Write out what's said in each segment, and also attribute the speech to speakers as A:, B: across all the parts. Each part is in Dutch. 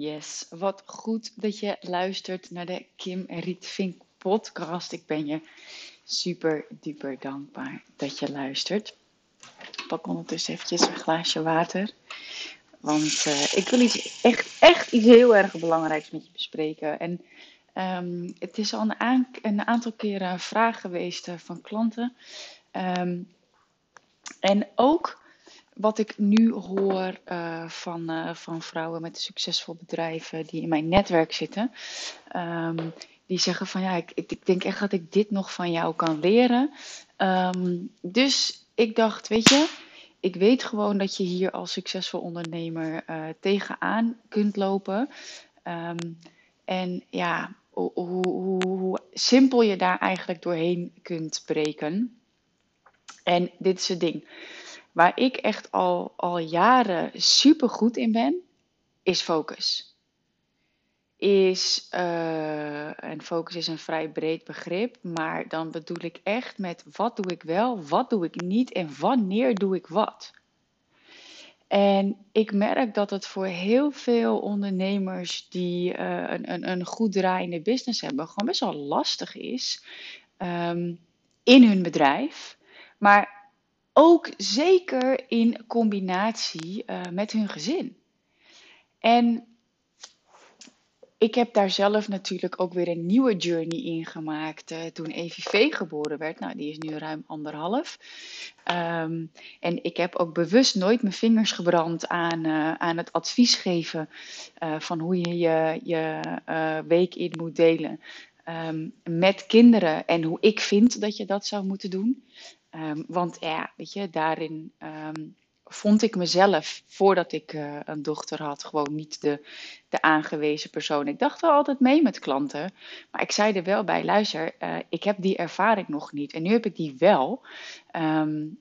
A: Yes, wat goed dat je luistert naar de Kim Rietvink podcast. Ik ben je super duper dankbaar dat je luistert. Ik pak ondertussen eventjes een glaasje water. Want uh, ik wil iets echt, echt iets heel erg belangrijks met je bespreken. En um, het is al een, aantal keren een vraag geweest uh, van klanten. Um, en ook wat ik nu hoor uh, van, uh, van vrouwen met succesvol bedrijven die in mijn netwerk zitten. Um, die zeggen van ja, ik, ik, denk echt dat ik dit nog van jou kan leren. Um, dus ik dacht, weet je, ik weet gewoon dat je hier als succesvol ondernemer uh, tegenaan kunt lopen. Um, en ja, hoe, hoe, hoe simpel je daar eigenlijk doorheen kunt breken. En dit is het ding. Waar ik echt al, al jaren super goed in ben, is focus. Is, uh, en focus is een vrij breed begrip, maar dan bedoel ik echt met wat doe ik wel, wat doe ik niet en wanneer doe ik wat. En ik merk dat het voor heel veel ondernemers die uh, een, een, een goed draaiende business hebben, gewoon best wel lastig is um, in hun bedrijf. Maar ook zeker in combinatie uh, met hun gezin. En ik heb daar zelf natuurlijk ook weer een nieuwe journey in gemaakt uh, toen EVV geboren werd. Nou, die is nu ruim anderhalf. Um, en ik heb ook bewust nooit mijn vingers gebrand aan, uh, aan het advies geven van hoe je je, je week in moet delen. Um, met kinderen en hoe ik vind dat je dat zou moeten doen. Um, want ja, weet je, daarin um, vond ik mezelf, voordat ik uh, een dochter had, gewoon niet de, de aangewezen persoon. Ik dacht wel altijd mee met klanten, maar ik zei er wel bij, luister, uh, ik heb die ervaring nog niet. En nu heb ik die wel. Um,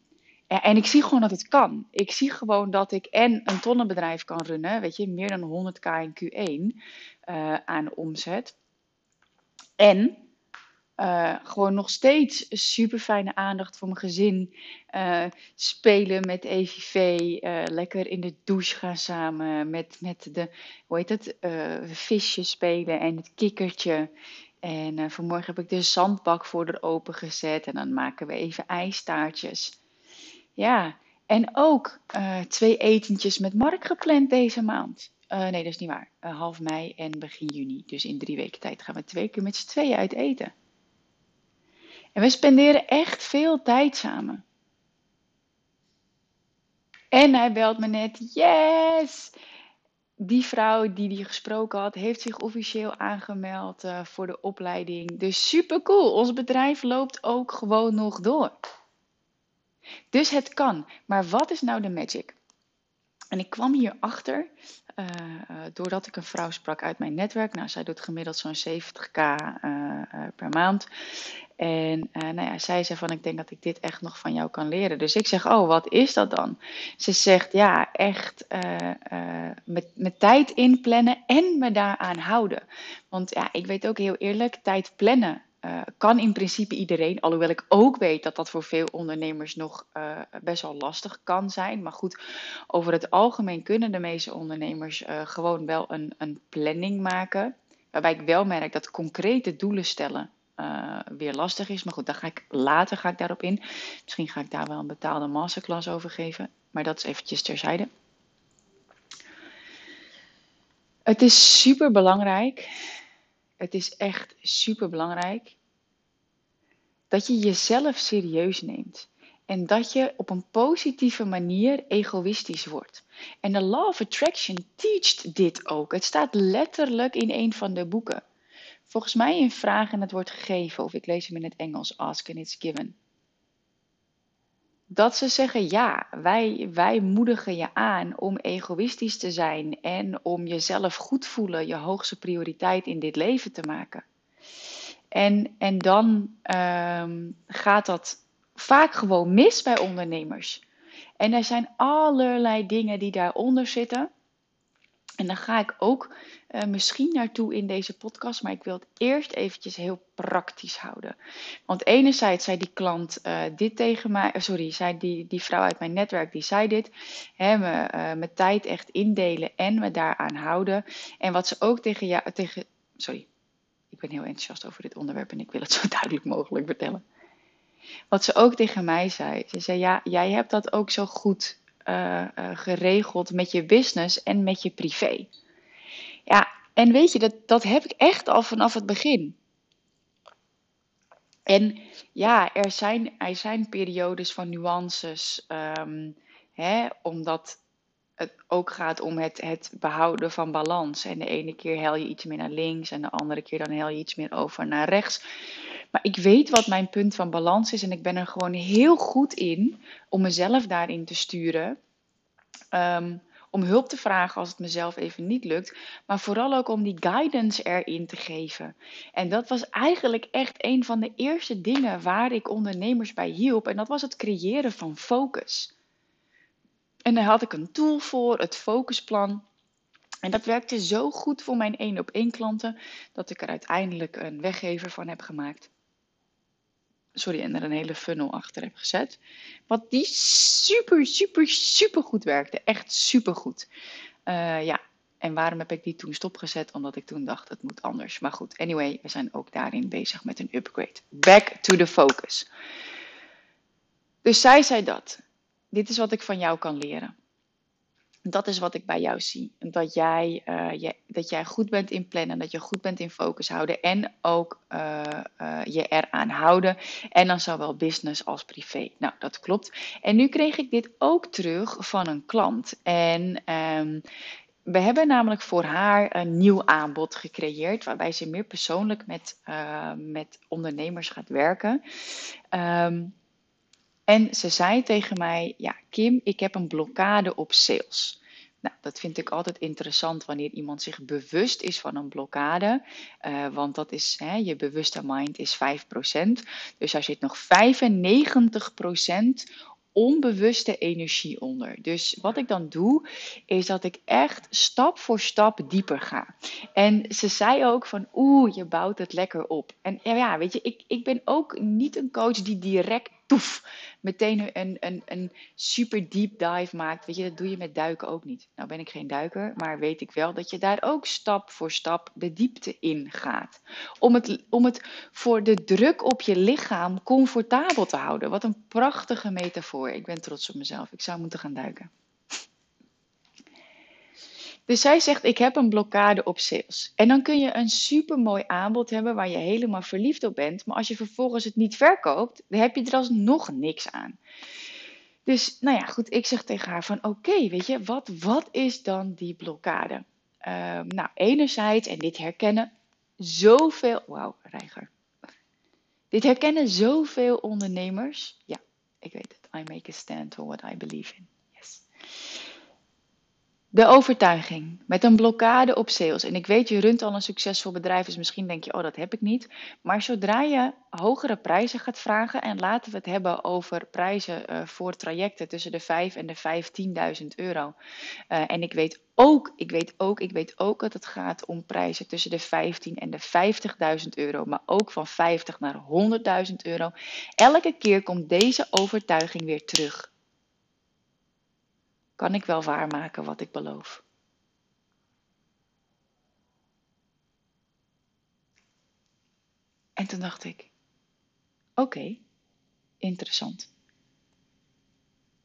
A: en, ik zie gewoon dat het kan. Ik zie gewoon dat ik en een tonnenbedrijf kan runnen, weet je, meer dan 100k in Q1 uh, aan omzet. En uh, gewoon nog steeds super fijne aandacht voor mijn gezin. Uh, spelen met EVV. Eh, lekker in de douche gaan samen. Met, met de, hoe heet het? visje spelen en het kikkertje. En vanmorgen heb ik de zandbak voor er open gezet. En dan maken we even ijstaartjes. Ja, en ook twee etentjes met Mark gepland deze maand. nee, dat is niet waar. half mei en begin juni. Dus in drie weken tijd gaan we twee keer met z'n tweeën uit eten. En we spenderen echt veel tijd samen. En hij belt me net, yes! Die vrouw die die gesproken had, heeft zich officieel aangemeld uh, voor de opleiding. Dus super cool. Ons bedrijf loopt ook gewoon nog door. Dus het kan. Maar wat is nou de magic? En ik kwam hierachter uh, doordat ik een vrouw sprak uit mijn netwerk. Nou, zij doet gemiddeld zo'n 70k uh, per maand. En uh, nou ja, zij zei van, ik denk dat ik dit echt nog van jou kan leren. Dus ik zeg, oh, wat is dat dan? Ze zegt, ja, echt met, met tijd inplannen en me daaraan houden. Want ja, ik weet ook heel eerlijk, tijd plannen kan in principe iedereen. Alhoewel ik ook weet dat dat voor veel ondernemers nog best wel lastig kan zijn. Maar goed, over het algemeen kunnen de meeste ondernemers gewoon wel een, een planning maken. Waarbij ik wel merk dat concrete doelen stellen weer lastig is. Maar goed, daar ga ik later ga ik daarop in. Misschien ga ik daar wel een betaalde masterclass over geven. Maar dat is eventjes terzijde. Het is super belangrijk. Het is echt super belangrijk dat je jezelf serieus neemt. En dat je op een positieve manier egoïstisch wordt. En de Law of Attraction teacht dit ook. Het staat letterlijk in een van de boeken volgens mij een vraag en het wordt gegeven, of ik lees hem in het Engels, ask and it's given. Dat ze zeggen, ja, wij, wij moedigen je aan om egoïstisch te zijn en om jezelf goed voelen, je hoogste prioriteit in dit leven te maken. En, en dan um, gaat dat vaak gewoon mis bij ondernemers. En er zijn allerlei dingen die daaronder zitten. En dan ga ik ook uh, misschien naartoe in deze podcast, maar ik wil het eerst eventjes heel praktisch houden. Want enerzijds zei die klant uh, dit tegen mij, uh, sorry, zei die, die vrouw uit mijn netwerk, die zei dit. Hè, me, mijn tijd echt indelen en me daaraan houden. En wat ze ook tegen jou, tegen, sorry, ik ben heel enthousiast over dit onderwerp en ik wil het zo duidelijk mogelijk vertellen. Wat ze ook tegen mij zei, ze zei ja, jij hebt dat ook zo goed uh, uh, geregeld met je business en met je privé. Ja, en weet je, dat, dat heb ik echt al vanaf het begin. En ja, er zijn, er zijn periodes van nuances, um, hè, omdat het ook gaat om het, het behouden van balans. En de ene keer hel je iets meer naar links en de andere keer dan hel je iets meer over naar rechts. Maar ik weet wat mijn punt van balans is en ik ben er gewoon heel goed in om mezelf daarin te sturen. Um, om hulp te vragen als het mezelf even niet lukt, maar vooral ook om die guidance erin te geven. En dat was eigenlijk echt een van de eerste dingen waar ik ondernemers bij hielp en dat was het creëren van focus. En daar had ik een tool voor, het focusplan. En dat werkte zo goed voor mijn één op één klanten dat ik er uiteindelijk een weggever van heb gemaakt sorry, en er een hele funnel achter heb gezet. Wat die super, super, super goed werkte. Echt super goed. Uh, ja, en waarom heb ik die toen stopgezet? Omdat ik toen dacht, het moet anders. Maar goed, anyway, we zijn ook daarin bezig met een upgrade. Back to the focus. Dus zij zei dat. Dit is wat ik van jou kan leren dat is wat ik bij jou zie. Dat jij, uh, je, dat jij goed bent in plannen, dat je goed bent in focus houden en ook uh, uh, je eraan houden. En dan zowel business als privé. Nou, dat klopt. En nu kreeg ik dit ook terug van een klant. En um, we hebben namelijk voor haar een nieuw aanbod gecreëerd, waarbij ze meer persoonlijk met, met ondernemers gaat werken. Um, en ze zei tegen mij: Ja, Kim, ik heb een blokkade op sales. Nou, dat vind ik altijd interessant wanneer iemand zich bewust is van een blokkade. Uh, want dat is, hè, je bewuste mind is 5%. Dus daar zit nog 95% onbewuste energie onder. Dus wat ik dan doe, is dat ik echt stap voor stap dieper ga. En ze zei ook van, oeh, je bouwt het lekker op. En ja, weet je, ik, ik ben ook niet een coach die direct poef, meteen een, een, een super deep dive maakt. Weet je, dat doe je met duiken ook niet. Nou ben ik geen duiker, maar weet ik wel dat je daar ook stap voor stap de diepte in gaat. Om het, om het voor de druk op je lichaam comfortabel te houden. Wat een prachtige metafoor. Ik ben trots op mezelf. Ik zou moeten gaan duiken. Dus zij zegt: Ik heb een blokkade op sales. En dan kun je een super mooi aanbod hebben waar je helemaal verliefd op bent. Maar als je vervolgens het niet verkoopt, dan heb je er alsnog niks aan. Dus nou ja, goed, ik zeg tegen haar van oké, weet je, wat, wat is dan die blokkade? Uh, nou, enerzijds, en dit herkennen zoveel, wauw, reiger. Dit herkennen zoveel ondernemers. Ja, ik weet het. I make a stand for what I believe in. De overtuiging met een blokkade op sales. En ik weet, je runt al een succesvol bedrijf, dus misschien denk je, oh, dat heb ik niet. Maar zodra je hogere prijzen gaat vragen, en laten we het hebben over prijzen uh, voor trajecten tussen de 5 en de 15.000 euro. Uh, en ik weet ook, ik weet ook, ik weet ook dat het gaat om prijzen tussen de 15 en de 50.000 euro, maar ook van 50 naar 100.000 euro. Elke keer komt deze overtuiging weer terug kan ik wel waarmaken wat ik beloof. En toen dacht ik: oké, interessant.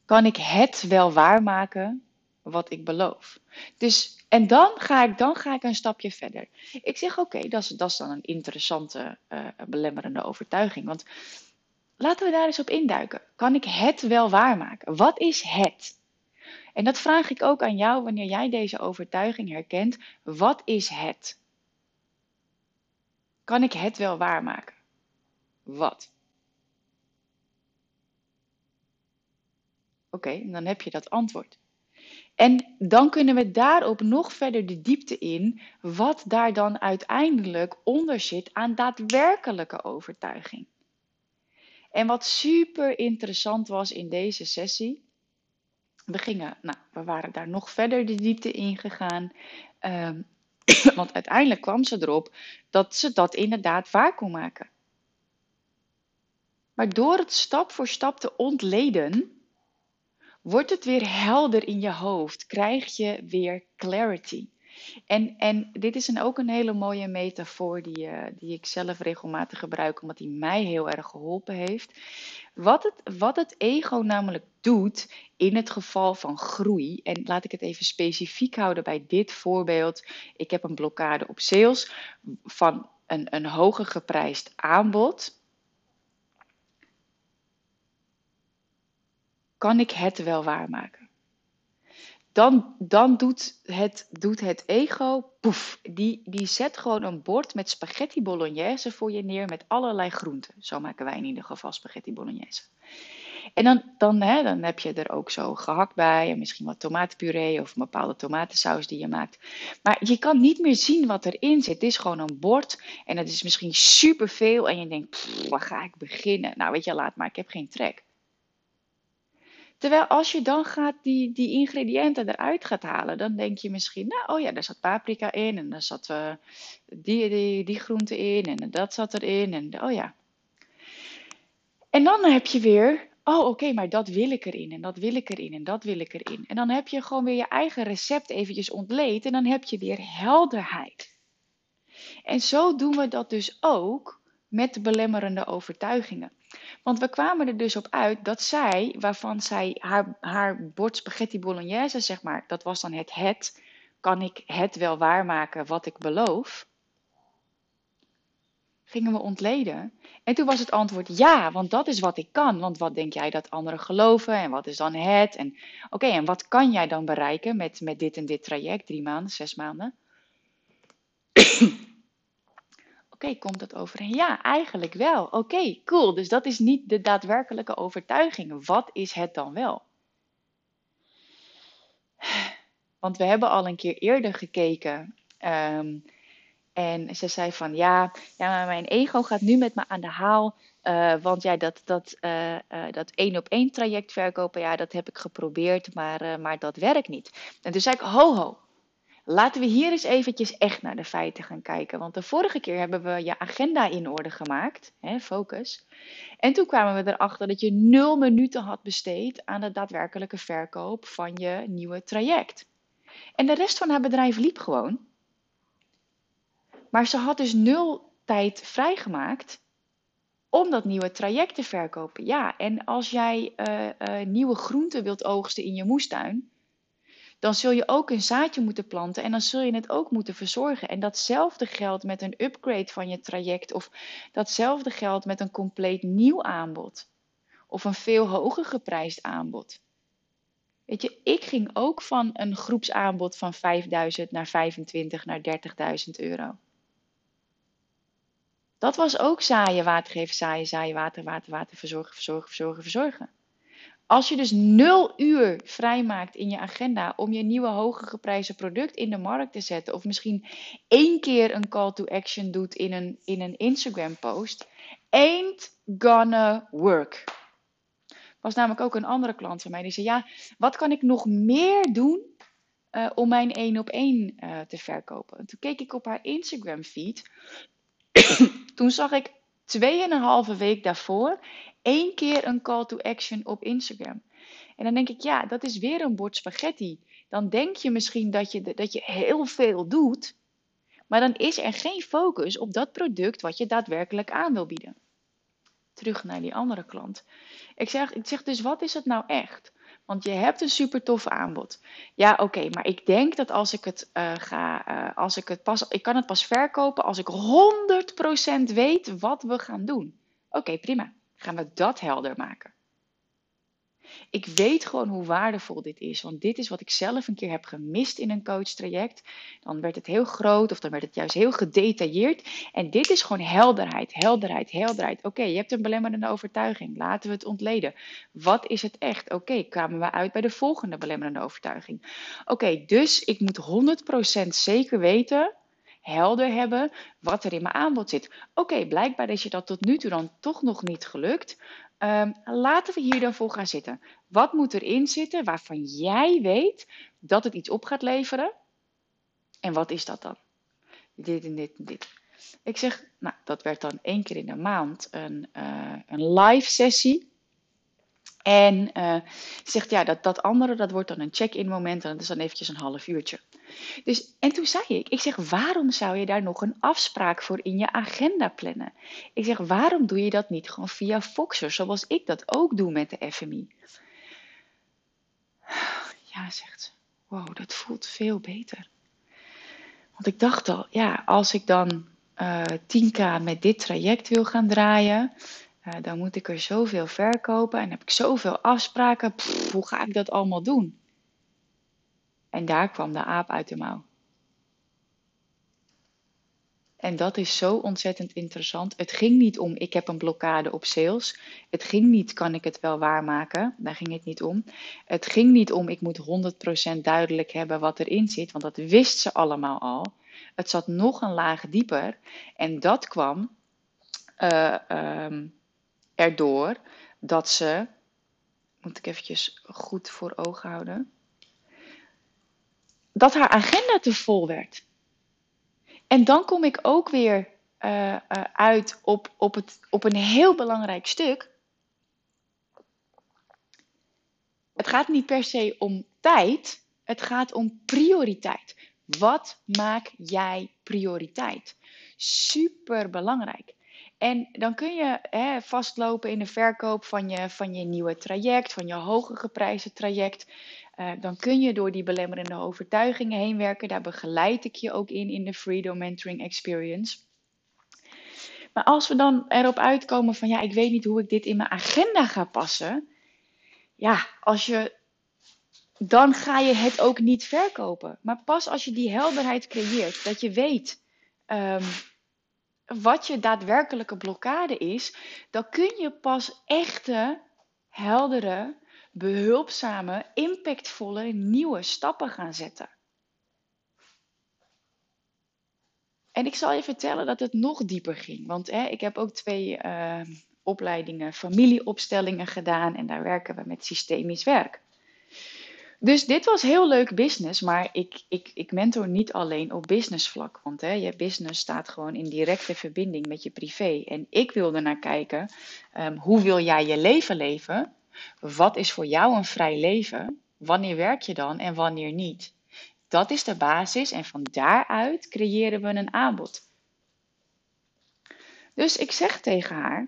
A: Kan ik het wel waarmaken wat ik beloof? Dus, en dan ga ik, dan ga ik een stapje verder. Ik zeg: oké, dat, is, dat is dan een interessante, uh, belemmerende overtuiging. Want laten we daar eens op induiken. Kan ik het wel waarmaken? Wat is het? En dat vraag ik ook aan jou wanneer jij deze overtuiging herkent. Wat is het? Kan ik het wel waarmaken? Wat? Oké, dan heb je dat antwoord. En dan kunnen we daarop nog verder de diepte in, wat daar dan uiteindelijk onder zit aan daadwerkelijke overtuiging. En wat super interessant was in deze sessie, we gingen, nou, we waren daar nog verder de diepte in gegaan. Ehm, want uiteindelijk kwam ze erop dat ze dat inderdaad waar kon maken. Maar door het stap voor stap te ontleden, wordt het weer helder in je hoofd. Krijg je weer clarity. En, en dit is een, ook een hele mooie metafoor die, uh, die ik zelf regelmatig gebruik, omdat die mij heel erg geholpen heeft. Wat het, wat het ego namelijk doet in het geval van groei, en laat ik het even specifiek houden bij dit voorbeeld. Ik heb een blokkade op sales van een, een hoger geprijsd aanbod. Kan ik het wel waarmaken? Dan, dan doet, het, doet het ego, poef, die, die zet gewoon een bord met spaghetti bolognese voor je neer met allerlei groenten. Zo maken wij in ieder geval spaghetti bolognese. En dan, dan, hè, dan heb je er ook zo gehakt bij en misschien wat tomatenpuree of een bepaalde tomatensaus die je maakt. Maar je kan niet meer zien wat erin zit. Het is gewoon een bord en het is misschien superveel en je denkt, waar ga ik beginnen? Nou weet je, laat maar, ik heb geen trek. Terwijl als je dan gaat die, die ingrediënten eruit gaat halen, dan denk je misschien, nou oh ja, daar zat paprika in en daar zat uh, die, die, die groente in en dat zat erin en oh ja. En dan heb je weer, oh oké, maar dat wil ik erin en dat wil ik erin en dat wil ik erin. En dan heb je gewoon weer je eigen recept eventjes ontleed en dan heb je weer helderheid. En zo doen we dat dus ook met de belemmerende overtuigingen. Want we kwamen er dus op uit dat zij, waarvan zij haar, haar bord spaghetti bolognese, zeg maar, dat was dan het het, kan ik het wel waarmaken wat ik beloof? Gingen we ontleden. En toen was het antwoord ja, want dat is wat ik kan. Want wat denk jij dat anderen geloven en wat is dan het? En oké, en wat kan jij dan bereiken met, met dit en dit traject, drie maanden, zes maanden? Oké, komt dat overeen? Ja, eigenlijk wel. Oké, cool. Dus dat is niet de daadwerkelijke overtuiging. Wat is het dan wel? Want we hebben al een keer eerder gekeken. Ehm, en ze zei van ja, ja, maar mijn ego gaat nu met me aan de haal. Uh, want ja, dat, dat, uh, uh, dat één op één traject verkopen, ja, dat heb ik geprobeerd, maar, maar dat werkt niet. En toen zei ik, ho ho, Laten we hier eens eventjes echt naar de feiten gaan kijken. Want de vorige keer hebben we je agenda in orde gemaakt, hè, focus. En toen kwamen we erachter dat je nul minuten had besteed aan de daadwerkelijke verkoop van je nieuwe traject. En de rest van haar bedrijf liep gewoon. Maar ze had dus nul tijd vrijgemaakt om dat nieuwe traject te verkopen. Ja, en als jij uh, uh, nieuwe groenten wilt oogsten in je moestuin, dan zul je ook een zaadje moeten planten en dan zul je het ook moeten verzorgen. En datzelfde geldt met een upgrade van je traject of datzelfde geldt met een compleet nieuw aanbod of een veel hoger geprijsd aanbod. Weet je, ik ging ook van een groepsaanbod van 5000 naar 25 naar 30.000 euro. Dat was ook zaaien, water geven, zaaien, zaaien, water, water, water, verzorgen, verzorgen, verzorgen, verzorgen. Als je dus nul uur vrijmaakt in je agenda om je nieuwe hoger geprijsde product in de markt te zetten, of misschien één keer een call to action doet in een, in een Instagram post, ain't gonna work. Was namelijk ook een andere klant van mij die zei: Ja, wat kan ik nog meer doen uh, om mijn één op één uh, te verkopen? En toen keek ik op haar Instagram feed. toen zag ik tweeënhalve week daarvoor één keer een call to action op Instagram. En dan denk ik, ja, dat is weer een bord spaghetti. Dan denk je misschien dat je, dat je heel veel doet, maar dan is er geen focus op dat product wat je daadwerkelijk aan wil bieden. Terug naar die andere klant. Ik zeg, ik zeg dus, wat is het nou echt? Want je hebt een super tof aanbod. Ja, oké, maar ik denk dat als ik het uh, ga, uh, als ik het pas, ik kan het pas verkopen als ik 100% weet wat we gaan doen. Oké, prima. Gaan we dat helder maken. Ik weet gewoon hoe waardevol dit is. Want dit is wat ik zelf een keer heb gemist in een coachtraject. Dan werd het heel groot of dan werd het juist heel gedetailleerd. En dit is gewoon helderheid, helderheid, helderheid. Oké, je hebt een belemmerende overtuiging. Laten we het ontleden. Wat is het echt? Oké, kwamen we uit bij de volgende belemmerende overtuiging. Oké, dus ik moet 100% zeker weten helder hebben wat er in mijn aanbod zit. Oké, blijkbaar is je dat tot nu toe dan toch nog niet gelukt. Um, laten we hier dan voor gaan zitten. Wat moet erin zitten waarvan jij weet dat het iets op gaat leveren? En wat is dat dan? Dit en dit en dit. Ik zeg, nou, dat werd dan één keer in de maand een, uh, een live sessie. En uh, zegt, ja, dat, dat andere, dat wordt dan een check-in moment en dat is dan eventjes een half uurtje. Dus, en toen zei ik, ik zeg, waarom zou je daar nog een afspraak voor in je agenda plannen? Ik zeg, waarom doe je dat niet gewoon via Foxer, zoals ik dat ook doe met de FMI? Ja, zegt ze, wow, dat voelt veel beter. Want ik dacht al, ja, als ik dan uh, eh, 10k met dit traject wil gaan draaien, uh, dan moet ik er zoveel verkopen en heb ik zoveel afspraken. Hoe ga ik dat allemaal doen? En daar kwam de aap uit de mouw. En dat is zo ontzettend interessant. Het ging niet om ik heb een blokkade op sales. Het ging niet kan ik het wel waarmaken. Daar ging het niet om. Het ging niet om ik moet 100% duidelijk hebben wat erin zit, want dat wist ze allemaal al. Het zat nog een laag dieper en dat kwam uh, um, erdoor dat ze, moet ik eventjes goed voor ogen houden, dat haar agenda te vol werd. En dan kom ik ook weer uh, uh, uit op, op, het, op een heel belangrijk stuk. Het gaat niet per se om tijd, het gaat om prioriteit. Wat maak jij prioriteit? Super belangrijk. En dan kun je hè, vastlopen in de verkoop van je, van je nieuwe traject, van je hoger geprijsde traject. Uh, dan kun je door die belemmerende overtuigingen heen werken. Daar begeleid ik je ook in in de Freedom Mentoring Experience. Maar als we dan erop uitkomen van ja, ik weet niet hoe ik dit in mijn agenda ga passen. Ja, als je, dan ga je het ook niet verkopen. Maar pas als je die helderheid creëert, dat je weet um, wat je daadwerkelijke blokkade is, dan kun je pas echte, heldere, behulpzame, impactvolle nieuwe stappen gaan zetten. En ik zal je vertellen dat het nog dieper ging. Want hè, ik heb ook twee uh, opleidingen, familieopstellingen gedaan. En daar werken we met systemisch werk. Dus dit was heel leuk business, maar ik, ik, ik mentor niet alleen op business vlak. Want hè, je business staat gewoon in directe verbinding met je privé. En ik wilde naar kijken, um, hoe wil jij je leven leven? Wat is voor jou een vrij leven? Wanneer werk je dan en wanneer niet? Dat is de basis en van daaruit creëren we een aanbod. Dus ik zeg tegen haar,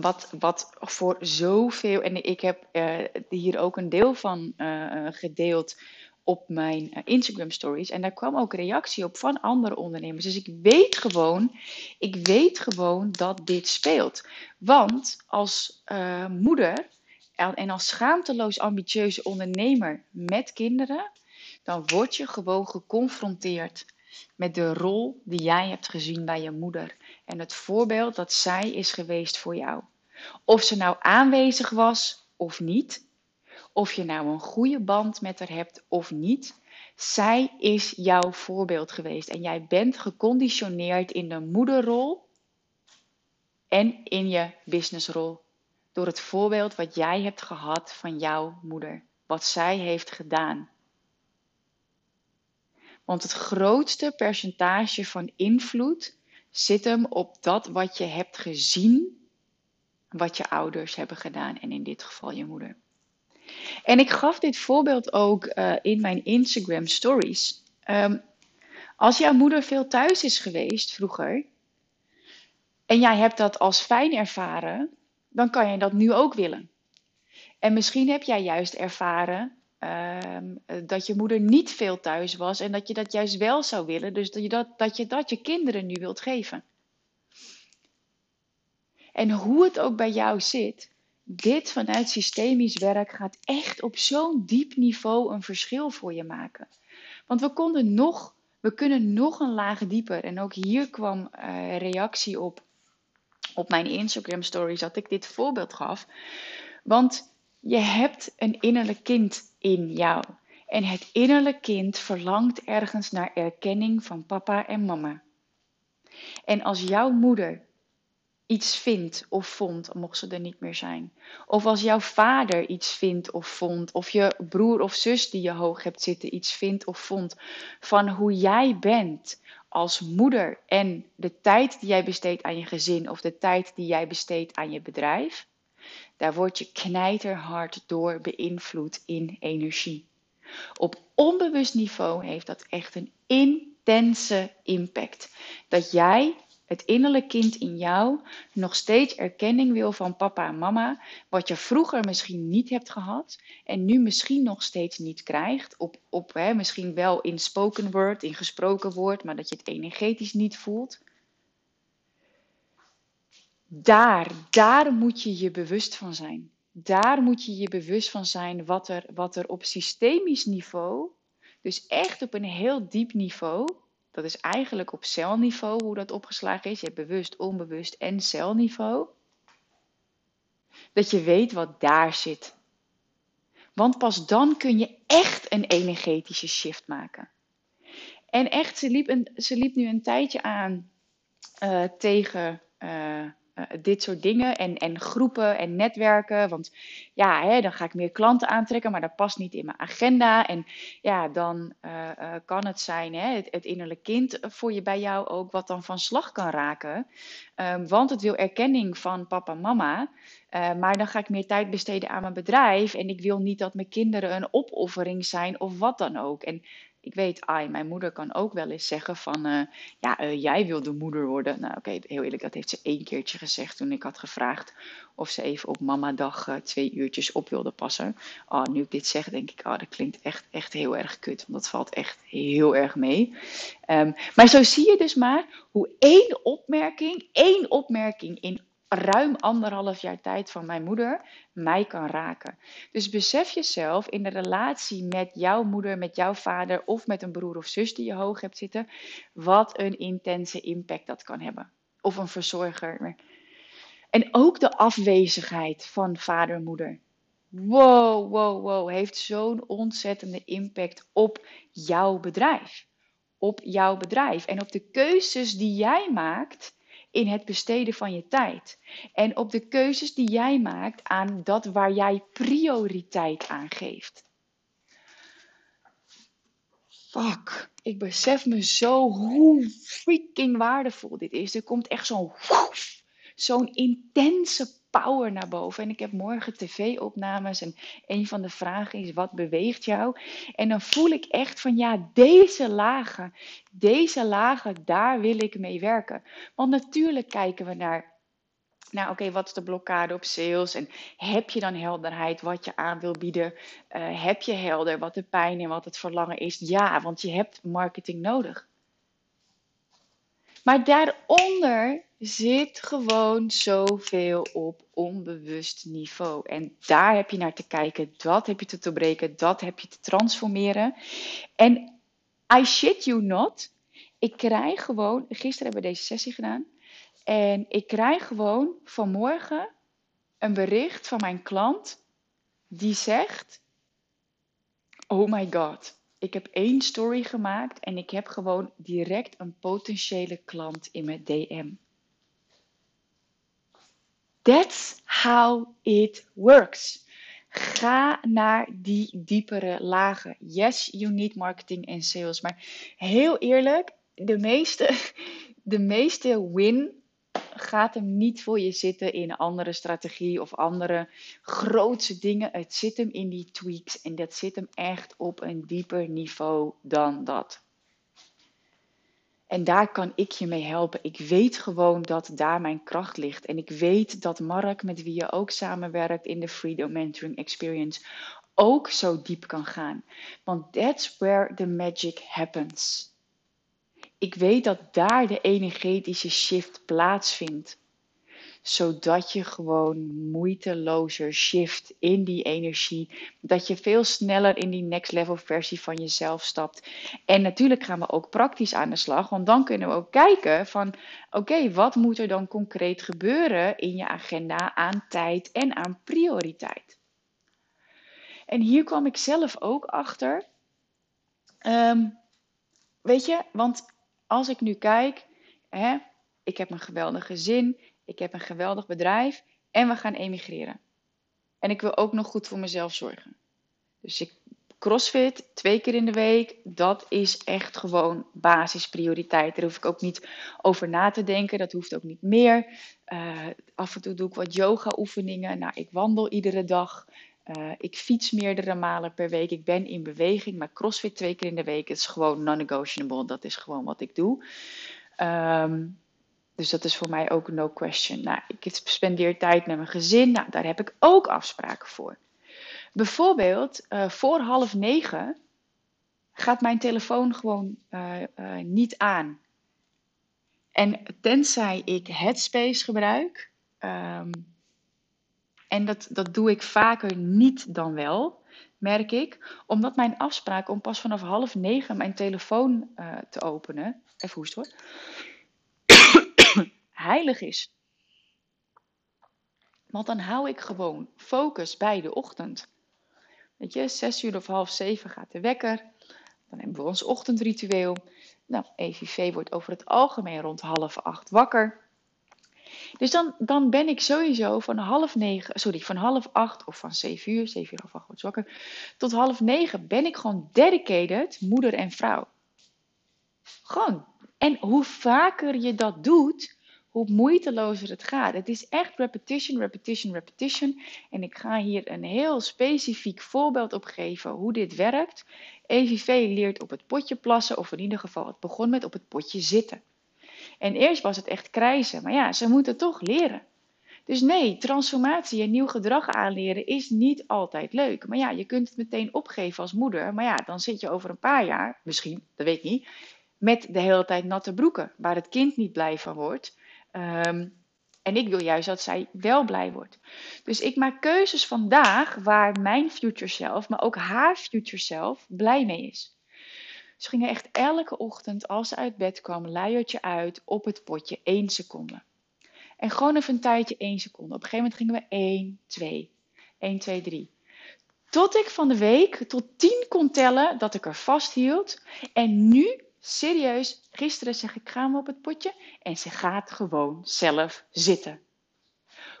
A: wat, wat voor zoveel, en ik heb uh, hier ook een deel van uh, gedeeld op mijn Instagram stories. En daar kwam ook reactie op van andere ondernemers. Dus ik weet gewoon, ik weet gewoon dat dit speelt. Want als moeder en als schaamteloos ambitieuze ondernemer met kinderen, dan word je gewoon geconfronteerd met de rol die jij hebt gezien bij je moeder en het voorbeeld dat zij is geweest voor jou. Of ze nou aanwezig was of niet, of je nou een goede band met haar hebt of niet, zij is jouw voorbeeld geweest en jij bent geconditioneerd in de moederrol en in je businessrol door het voorbeeld wat jij hebt gehad van jouw moeder, wat zij heeft gedaan. Want het grootste percentage van invloed zit hem op dat wat je hebt gezien, wat je ouders hebben gedaan en in dit geval je moeder. En ik gaf dit voorbeeld ook uh, in mijn Instagram stories. Um, als jouw moeder veel thuis is geweest vroeger en jij hebt dat als fijn ervaren, dan kan je dat nu ook willen. En misschien heb jij juist ervaren uh, dat je moeder niet veel thuis was en dat je dat juist wel zou willen. Dus dat je dat, dat je, dat je kinderen nu wilt geven. En hoe het ook bij jou zit, dit vanuit systemisch werk gaat echt op zo'n diep niveau een verschil voor je maken. Want we konden nog, we kunnen nog een laag dieper. En ook hier kwam uh, reactie op, op mijn Instagram stories dat ik dit voorbeeld gaf. Want je hebt een innerlijk kind in jou. En het innerlijk kind verlangt ergens naar erkenning van papa en mama. En als jouw moeder iets vindt of vond, mocht ze er niet meer zijn. Of als jouw vader iets vindt of vond, of je broer of zus die je hoog hebt zitten iets vindt of vond van hoe jij bent als moeder en de tijd die jij besteedt aan je gezin of de tijd die jij besteedt aan je bedrijf, daar word je knijterhard door beïnvloed in energie. Op onbewust niveau heeft dat echt een intense impact. Dat jij het innerlijke kind in jou nog steeds erkenning wil van papa en mama, wat je vroeger misschien niet hebt gehad en nu misschien nog steeds niet krijgt, op, op hè, misschien wel in spoken word, in gesproken woord, maar dat je het energetisch niet voelt. Daar, daar moet je je bewust van zijn. Daar moet je je bewust van zijn wat er, wat er op systemisch niveau, dus echt op een heel diep niveau, dat is eigenlijk op celniveau hoe dat opgeslagen is. Je hebt bewust, onbewust en celniveau. Dat je weet wat daar zit. Want pas dan kun je echt een energetische shift maken. En echt, ze liep, een, ze liep nu een tijdje aan uh, tegen uh, dit soort dingen en, en groepen en netwerken. Want ja, hè, dan ga ik meer klanten aantrekken, maar dat past niet in mijn agenda. En ja, dan uh, uh, kan het zijn, hè, het, het innerlijk kind voor je bij jou ook, wat dan van slag kan raken. Um, want het wil erkenning van papa en mama. maar dan ga ik meer tijd besteden aan mijn bedrijf. En ik wil niet dat mijn kinderen een opoffering zijn of wat dan ook. En ik weet, ai, mijn moeder kan ook wel eens zeggen van, uh, ja, uh, jij wil de moeder worden. Nou, oké, heel eerlijk, dat heeft ze één keertje gezegd toen ik had gevraagd of ze even op mamadag uh, twee uurtjes op wilde passen. Oh, nu ik dit zeg, denk ik, oh, dat klinkt echt, echt heel erg kut, want dat valt echt heel erg mee. Um, maar zo zie je dus maar hoe één opmerking, één opmerking in ruim anderhalf jaar tijd van mijn moeder mij kan raken. Dus besef jezelf in de relatie met jouw moeder, met jouw vader of met een broer of zus die je hoog hebt zitten, wat een intense impact dat kan hebben. Of een verzorger. En ook de afwezigheid van vader moeder. Wow, wow, wow, heeft zo'n ontzettende impact op jouw bedrijf. Op jouw bedrijf en op de keuzes die jij maakt in het besteden van je tijd. En op de keuzes die jij maakt aan dat waar jij prioriteit aan geeft. Fuck, ik besef me zo hoe freaking waardevol dit is. Er komt echt zo'n zo'n intense power naar boven. En ik heb morgen tv-opnames en een van de vragen is wat beweegt jou? En dan voel ik echt van ja, deze lagen, deze lagen, daar wil ik mee werken. Want natuurlijk kijken we naar nou, oké, wat is de blokkade op sales? En heb je dan helderheid wat je aan wil bieden? Uh, heb je helder wat de pijn en wat het verlangen is? Ja, want je hebt marketing nodig. Maar daaronder zit gewoon zoveel op onbewust niveau. En daar heb je naar te kijken, dat heb je te doorbreken, dat heb je te transformeren. En I shit you not, ik krijg gewoon, gisteren hebben we deze sessie gedaan, en ik krijg gewoon vanmorgen een bericht van mijn klant die zegt: Oh my god, ik heb één story gemaakt en ik heb gewoon direct een potentiële klant in mijn DM. That's how it works. Ga naar die diepere lagen. Yes, you need marketing en sales. Maar heel eerlijk, de meeste, de meeste win gaat hem niet voor je zitten in andere strategie of andere grootse dingen. Het zit hem in die tweaks en dat zit hem echt op een dieper niveau dan dat. En daar kan ik je mee helpen. Ik weet gewoon dat daar mijn kracht ligt. En ik weet dat Mark, met wie je ook samenwerkt in de Freedom Mentoring Experience, ook zo diep kan gaan. Want that's where the magic happens. Ik weet dat daar de energetische shift plaatsvindt. Zodat je gewoon moeitelozer shift in die energie. Dat je veel sneller in die next level versie van jezelf stapt. En natuurlijk gaan we ook praktisch aan de slag. Want dan kunnen we ook kijken van oké, wat moet er dan concreet gebeuren in je agenda aan tijd en aan prioriteit. En hier kwam ik zelf ook achter. Um, weet je, want als ik nu kijk, hè, ik heb een geweldige gezin. Ik heb een geweldig bedrijf en we gaan emigreren. En ik wil ook nog goed voor mezelf zorgen. Dus ik CrossFit twee keer in de week, dat is echt gewoon basisprioriteit. Daar hoef ik ook niet over na te denken. Dat hoeft ook niet meer. Uh, af en toe doe ik wat yoga-oefeningen. Nou, ik wandel iedere dag. Uh, ik fiets meerdere malen per week. Ik ben in beweging. Maar CrossFit twee keer in de week is gewoon non-negotiable. Dat is gewoon wat ik doe. Um, dus dat is voor mij ook no question. Nou, ik spendeer tijd met mijn gezin. Nou, daar heb ik ook afspraken voor. Bijvoorbeeld, uh, voor half negen gaat mijn telefoon gewoon uh, uh, niet aan. En tenzij ik Headspace gebruik, um, en dat, dat doe ik vaker niet dan wel, merk ik, omdat mijn afspraak om pas vanaf half negen mijn telefoon te openen, even hoest hoor, heilig is. Want dan hou ik gewoon focus bij de ochtend. Weet je, zes uur of half zeven gaat de wekker. Dan hebben we ons ochtendritueel. Nou, EVV wordt over het algemeen rond half acht wakker. Dus dan, dan ben ik sowieso van half negen, sorry, van half acht of van zeven uur, zeven uur of acht wordt wakker, tot half negen ben ik gewoon dedicated moeder en vrouw. Gewoon. En hoe vaker je dat doet, hoe moeitelozer het gaat. Het is echt repetition, repetition, repetition. En ik ga hier een heel specifiek voorbeeld op geven hoe dit werkt. EVV leert op het potje plassen, of in ieder geval het begon met op het potje zitten. En eerst was het echt krijzen, maar ja, ze moeten toch leren. Dus nee, transformatie en nieuw gedrag aanleren is niet altijd leuk. Maar ja, je kunt het meteen opgeven als moeder. Maar ja, dan zit je over een paar jaar, misschien, dat weet ik niet, met de hele tijd natte broeken, waar het kind niet blij van wordt. Um, en ik wil juist dat zij wel blij wordt. Dus ik maak keuzes vandaag waar mijn future self, maar ook haar future self blij mee is. Ze gingen echt elke ochtend als ze uit bed kwam, luiertje uit op het potje, één seconde. En gewoon even een tijdje één seconde. Op een gegeven moment gingen we 1, 2, 1, 2, 3. Tot ik van de week tot 10 kon tellen dat ik er vasthield. En nu Serieus, gisteren zeg ik we op het potje en ze gaat gewoon zelf zitten.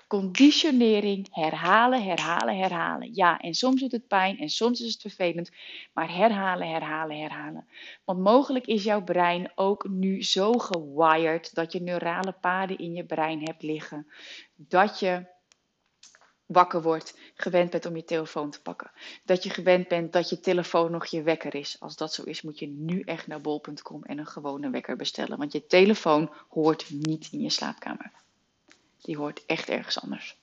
A: Conditionering, herhalen, herhalen, herhalen. Ja, en soms doet het pijn en soms is het vervelend, maar herhalen, herhalen, herhalen. Want mogelijk is jouw brein ook nu zo gewired dat je neurale paden in je brein hebt liggen. Dat je wakker wordt, gewend bent om je telefoon te pakken. Dat je gewend bent dat je telefoon nog je wekker is. Als dat zo is, moet je nu echt naar bol.com en een gewone wekker bestellen. Want je telefoon hoort niet in je slaapkamer. Die hoort echt ergens anders.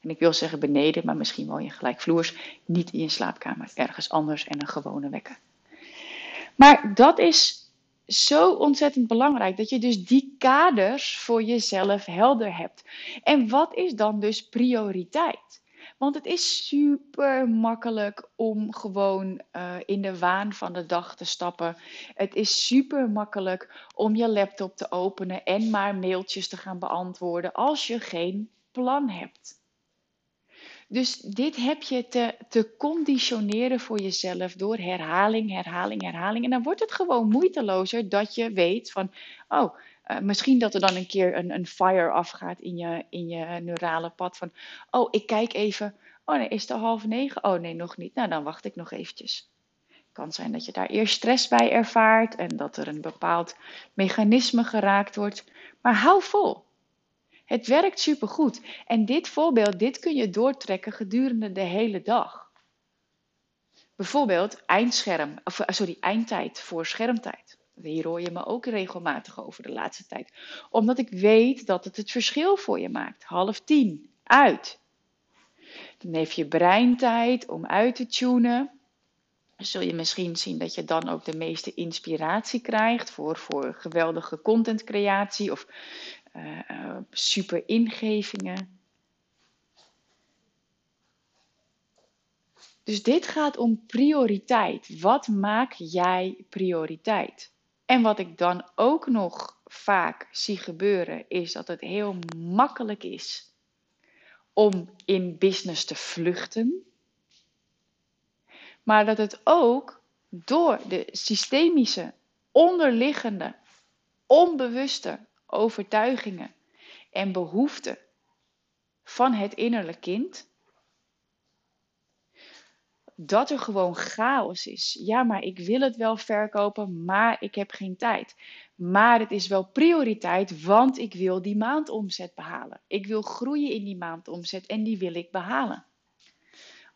A: En ik wil zeggen beneden, maar misschien wel je gelijkvloers. Niet in je slaapkamer, ergens anders en een gewone wekker. Maar dat is zo ontzettend belangrijk dat je dus die kaders voor jezelf helder hebt. En wat is dan dus prioriteit? Want het is super makkelijk om gewoon uh, in de waan van de dag te stappen. Het is super makkelijk om je laptop te openen en maar mailtjes te gaan beantwoorden als je geen plan hebt. Dus dit heb je te, te conditioneren voor jezelf door herhaling, herhaling, herhaling. En dan wordt het gewoon moeitelozer dat je weet van, oh, uh, misschien dat er dan een keer een, een fire afgaat in je, in je neurale pad van, oh, ik kijk even, oh nee, is het al half negen? Oh nee, nog niet. Nou, dan wacht ik nog eventjes. Kan zijn dat je daar eerst stress bij ervaart en dat er een bepaald mechanisme geraakt wordt. Maar hou vol. Het werkt supergoed. En dit voorbeeld, dit kun je doortrekken gedurende de hele dag. Bijvoorbeeld eindscherm, of, eh, sorry, eindtijd voor schermtijd. Hier hoor je me ook regelmatig over de laatste tijd. Omdat ik weet dat het het verschil voor je maakt. Half tien, uit. Dan heeft je brein tijd om uit te tunen. Zul je misschien zien dat je dan ook de meeste inspiratie krijgt voor, voor geweldige contentcreatie of uh, super ingevingen. Dus dit gaat om prioriteit. Wat maak jij prioriteit? En wat ik dan ook nog vaak zie gebeuren, is dat het heel makkelijk is om in business te vluchten. Maar dat het ook door de systemische, onderliggende, onbewuste overtuigingen en behoeften van het innerlijk kind, dat er gewoon chaos is. Ja, maar ik wil het wel verkopen, maar ik heb geen tijd. Maar het is wel prioriteit, want ik wil die maandomzet behalen. Ik wil groeien in die maandomzet en die wil ik behalen.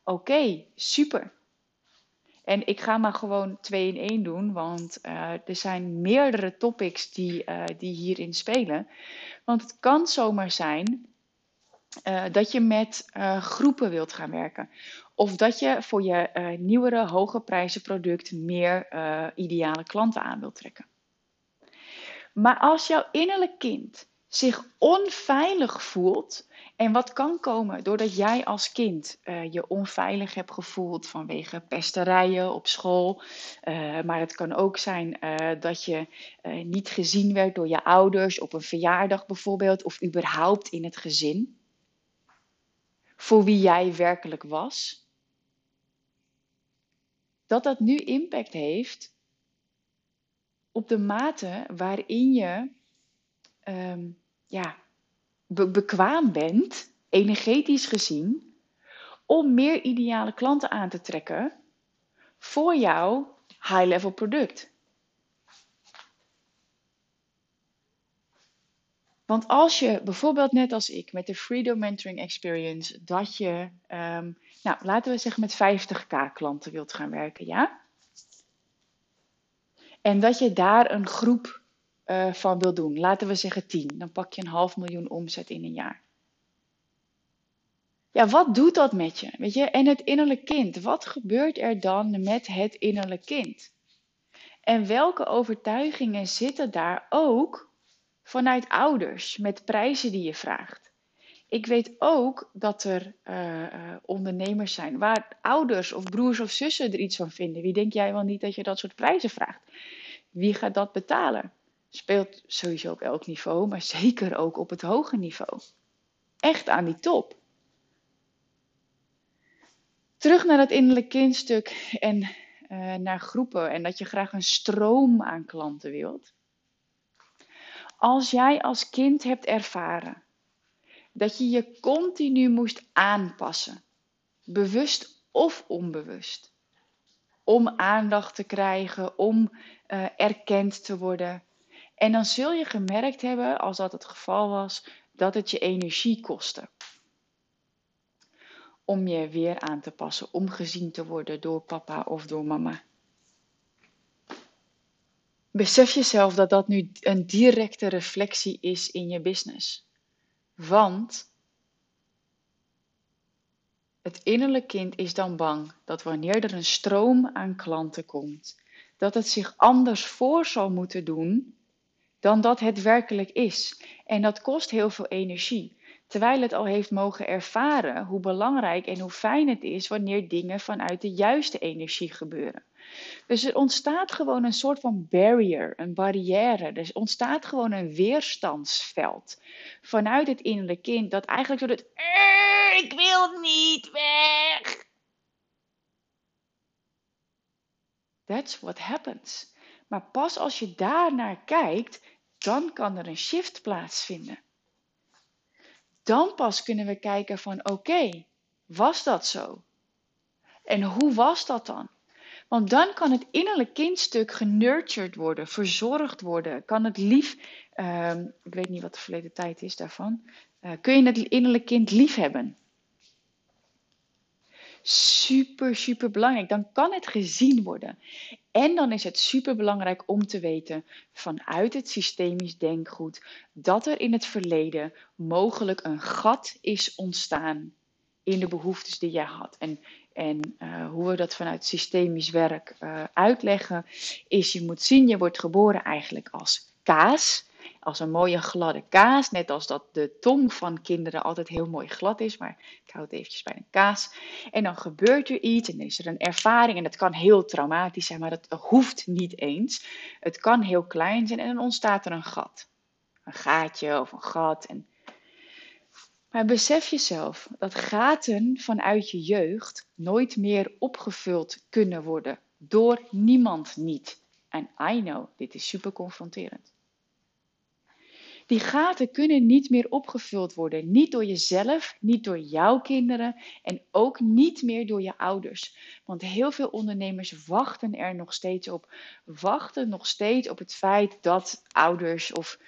A: Oké, super. En ik ga maar gewoon twee in één doen, want uh, er zijn meerdere topics die, uh, die hierin spelen. Want het kan zomaar zijn uh, dat je met groepen wilt gaan werken. Of dat je voor je nieuwere, hoge prijzen product meer ideale klanten aan wilt trekken. Maar als jouw innerlijk kind zich onveilig voelt. En wat kan komen doordat jij als kind uh, je onveilig hebt gevoeld vanwege pesterijen op school. Uh, maar het kan ook zijn uh, dat je niet gezien werd door je ouders op een verjaardag bijvoorbeeld. Of überhaupt in het gezin. Voor wie jij werkelijk was. Dat dat nu impact heeft op de mate waarin je um, ja, bekwaam bent, energetisch gezien, om meer ideale klanten aan te trekken voor jouw high-level product. Want als je bijvoorbeeld net als ik met de Freedom Mentoring Experience, dat je, um, nou laten we zeggen met 50k klanten wilt gaan werken, ja? En dat je daar een groep uh, van wil doen. Laten we zeggen 10. Dan pak je een half miljoen omzet in een jaar. Ja, wat doet dat met je? Weet je? En het innerlijk kind. Wat gebeurt er dan met het innerlijk kind? En welke overtuigingen zitten daar ook vanuit ouders met prijzen die je vraagt? Ik weet ook dat er uh, uh, ondernemers zijn waar ouders of broers of zussen er iets van vinden. Wie denk jij wel niet dat je dat soort prijzen vraagt? Wie gaat dat betalen? Speelt sowieso op elk niveau, maar zeker ook op het hoge niveau. Echt aan die top. Terug naar het innerlijk kindstuk en uh, naar groepen en dat je graag een stroom aan klanten wilt. Als jij als kind hebt ervaren dat je je continu moest aanpassen, bewust of onbewust, om aandacht te krijgen, om uh, erkend te worden, en dan zul je gemerkt hebben, als dat het geval was, dat het je energie kostte. Om je weer aan te passen, om gezien te worden door papa of door mama. Besef jezelf dat dat nu een directe reflectie is in je business. Want het innerlijk kind is dan bang dat wanneer er een stroom aan klanten komt, dat het zich anders voor zal moeten doen dan dat het werkelijk is. En dat kost heel veel energie. Terwijl het al heeft mogen ervaren hoe belangrijk en hoe fijn het is wanneer dingen vanuit de juiste energie gebeuren. Dus er ontstaat gewoon een soort van barrier, een barrière. Er ontstaat gewoon een weerstandsveld vanuit het innerlijke kind dat eigenlijk zo dat ik wil niet weg. That's what happens. Maar pas als je daar naar kijkt, dan kan er een shift plaatsvinden. Dan pas kunnen we kijken van oké, was dat zo? En hoe was dat dan? Want dan kan het innerlijk kindstuk genurtured worden, verzorgd worden. Kan het lief, uh, ik weet niet wat de verleden tijd is daarvan. Uh, kun je het innerlijk kind lief hebben? super, super belangrijk. Dan kan het gezien worden. En dan is het super belangrijk om te weten vanuit het systemisch denkgoed dat er in het verleden mogelijk een gat is ontstaan in de behoeftes die jij had. En, en uh, hoe we dat vanuit systemisch werk uh, uitleggen, is je moet zien, je wordt geboren eigenlijk als kaas als een mooie gladde kaas. Net als dat de tong van kinderen altijd heel mooi glad is. Maar ik hou het eventjes bij een kaas. En dan gebeurt er iets en is er een ervaring. En dat kan heel traumatisch zijn, maar dat hoeft niet eens. Het kan heel klein zijn en dan ontstaat er een gat. Een gaatje of een gat. En... Maar besef jezelf dat gaten vanuit je jeugd nooit meer opgevuld kunnen worden. Door niemand niet. En I know, dit is super confronterend. Die gaten kunnen niet meer opgevuld worden. Niet door jezelf, niet door jouw kinderen en ook niet meer door je ouders. Want heel veel ondernemers wachten er nog steeds op. Wachten nog steeds op het feit dat ouders of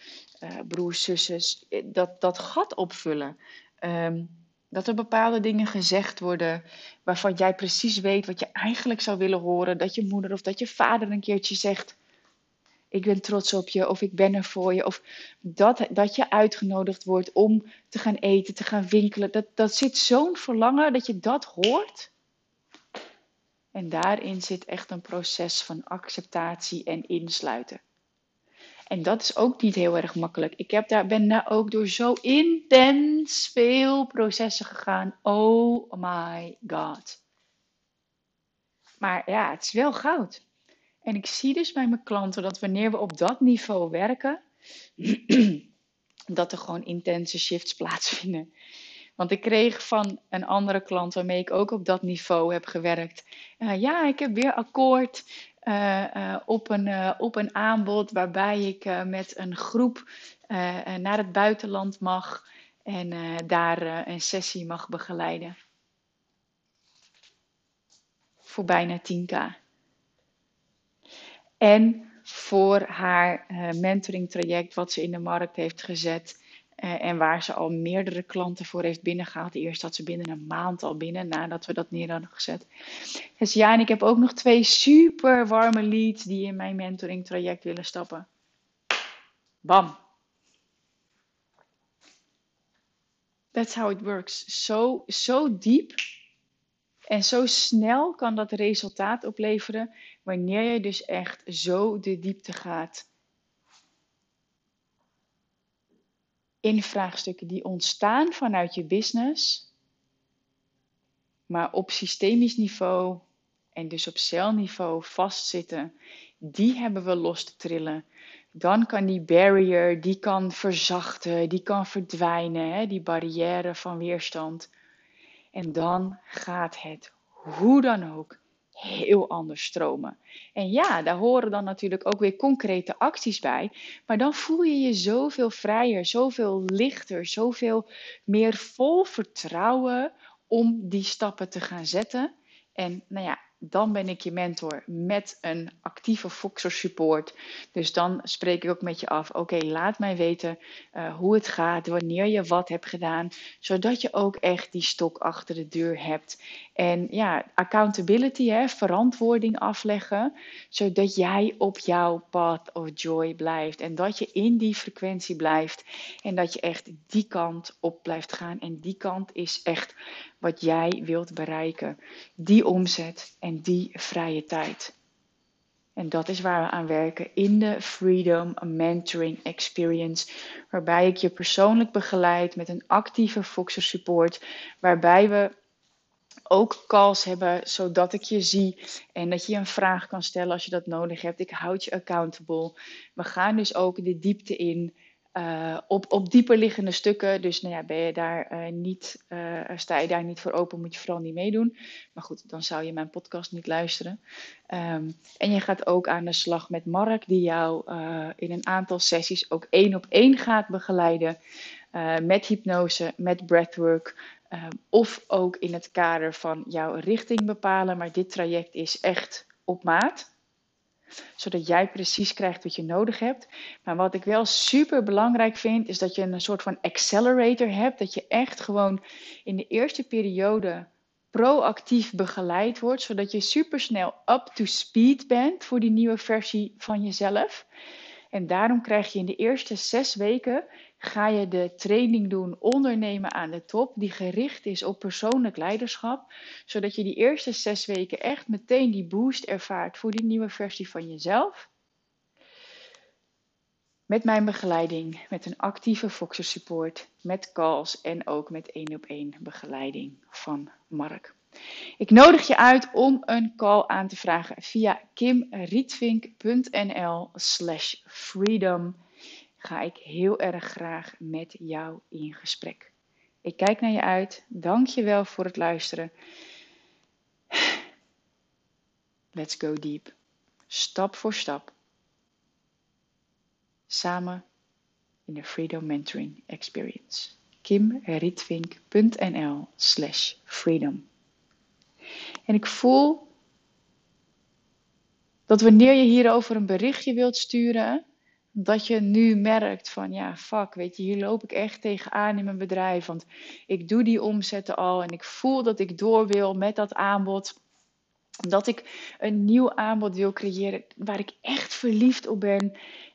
A: uh, broers, zussen eh, dat, dat gat opvullen. Um, dat er bepaalde dingen gezegd worden waarvan jij precies weet wat je eigenlijk zou willen horen. Dat je moeder of dat je vader een keertje zegt: Ik ben trots op je of ik ben er voor je. Of dat, dat je uitgenodigd wordt om te gaan eten, te gaan winkelen. Dat, dat zit zo'n verlangen dat je dat hoort. En daarin zit echt een proces van acceptatie en insluiten. En dat is ook niet heel erg makkelijk. Ik heb daar, ben daar ook door zo intens veel processen gegaan. Oh my god. Maar ja, het is wel goud. En ik zie dus bij mijn klanten dat wanneer we op dat niveau werken, dat er gewoon intense shifts plaatsvinden. Want ik kreeg van een andere klant waarmee ik ook op dat niveau heb gewerkt. Uh, ja, ik heb weer akkoord. Eh, eh, op, een, op een aanbod waarbij ik met een groep naar het buitenland mag en daar een sessie mag begeleiden. Voor bijna 10k. En voor haar mentoring traject wat ze in de markt heeft gezet. Uh, en waar ze al meerdere klanten voor heeft binnengehaald. Eerst had ze binnen een maand al binnen, nadat we dat neer hadden gezet. Dus ja, en ik heb ook nog twee super warme leads die in mijn mentoring traject willen stappen. Bam. That's how it works. Zo, zo diep en zo snel kan dat resultaat opleveren wanneer je dus echt zo de diepte gaat in vraagstukken die ontstaan vanuit je business, maar op systemisch niveau en dus op celniveau vastzitten, die hebben we los te trillen. Dan kan die barrier, die kan verzachten, die kan verdwijnen, hè, die barrière van weerstand. En dan gaat het hoe dan ook heel anders stromen. En ja, daar horen dan natuurlijk ook weer concrete acties bij. Maar dan voel je je zoveel vrijer, zoveel lichter, zoveel meer vol vertrouwen om die stappen te gaan zetten. En nou ja, dan ben ik je mentor met een actieve Foxer support. Dus dan spreek ik ook met je af. Oké, laat mij weten uh, hoe het gaat, wanneer je wat hebt gedaan, zodat je ook echt die stok achter de deur hebt. En ja, accountability, hè, verantwoording afleggen, zodat jij op jouw path of joy blijft. En dat je in die frequentie blijft. En dat je echt die kant op blijft gaan. En die kant is echt wat jij wilt bereiken. Die omzet en die vrije tijd. En dat is waar we aan werken in de Freedom Mentoring Experience. Waarbij ik je persoonlijk begeleid met een actieve Foxer support. Waarbij we ook calls hebben, zodat ik je zie en dat je een vraag kan stellen als je dat nodig hebt. Ik houd je accountable. We gaan dus ook de diepte in. Uh, op, op dieper liggende stukken. Dus nou ja, ben je daar uh, niet, uh, sta je daar niet voor open, moet je vooral niet meedoen. Maar goed, dan zou je mijn podcast niet luisteren. Um, en je gaat ook aan de slag met Mark, die jou in een aantal sessies ook één op één gaat begeleiden. met hypnose, met breathwork. of ook in het kader van jouw richting bepalen. Maar dit traject is echt op maat zodat jij precies krijgt wat je nodig hebt. Maar wat ik wel super belangrijk vind, is dat je een soort van accelerator hebt. Dat je echt gewoon in de eerste periode proactief begeleid wordt, zodat je super snel up to speed bent voor die nieuwe versie van jezelf. En daarom krijg je in de eerste zes weken ga je de training doen ondernemen aan de top, die gericht is op persoonlijk leiderschap, zodat je die eerste zes weken echt meteen die boost ervaart voor die nieuwe versie van jezelf. Met mijn begeleiding, met een actieve Foxer support, met calls en ook met één op één begeleiding van Mark. Ik nodig je uit om een call aan te vragen via kimrietvink.nl slash freedom ga ik heel erg graag met jou in gesprek. Ik kijk naar je uit. Dank je wel voor het luisteren. Let's go deep. Stap voor stap. Samen in de Freedom Mentoring Experience. kimrietvink.nl slash freedom. En ik voel dat wanneer je hierover een berichtje wilt sturen, dat je nu merkt van ja, fuck, weet je, hier loop ik echt tegenaan in mijn bedrijf. Want ik doe die omzetten al en ik voel dat ik door wil met dat aanbod. Dat ik een nieuw aanbod wil creëren waar ik echt verliefd op ben.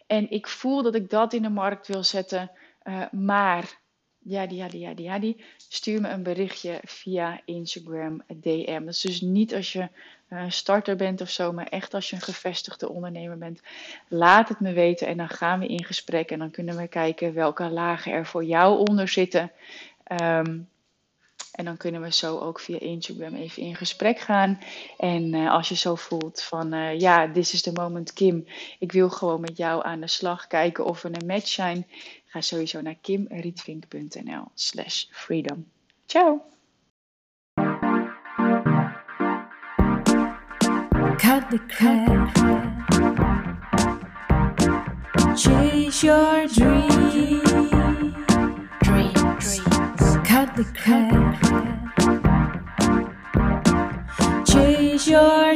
A: En ik voel dat ik dat in de markt wil zetten. Uh, maar, ja, die, ja, die, ja, die, ja, die. Stuur me een berichtje via Instagram DM. Dat is dus niet als je starter bent of zo, maar echt als je een gevestigde ondernemer bent. Laat het me weten en dan gaan we in gesprek. En dan kunnen we kijken welke lagen er voor jou onder zitten. Um, en dan kunnen we zo ook via Instagram even in gesprek gaan. En uh, als je zo voelt van uh, ja, this is the moment Kim. Ik wil gewoon met jou aan de slag kijken of we een match zijn. Ga sowieso naar kimrietvink.nl slash freedom. Ciao! Cut the crap. Chase your dream. Dreams. Cut the crap. Chase your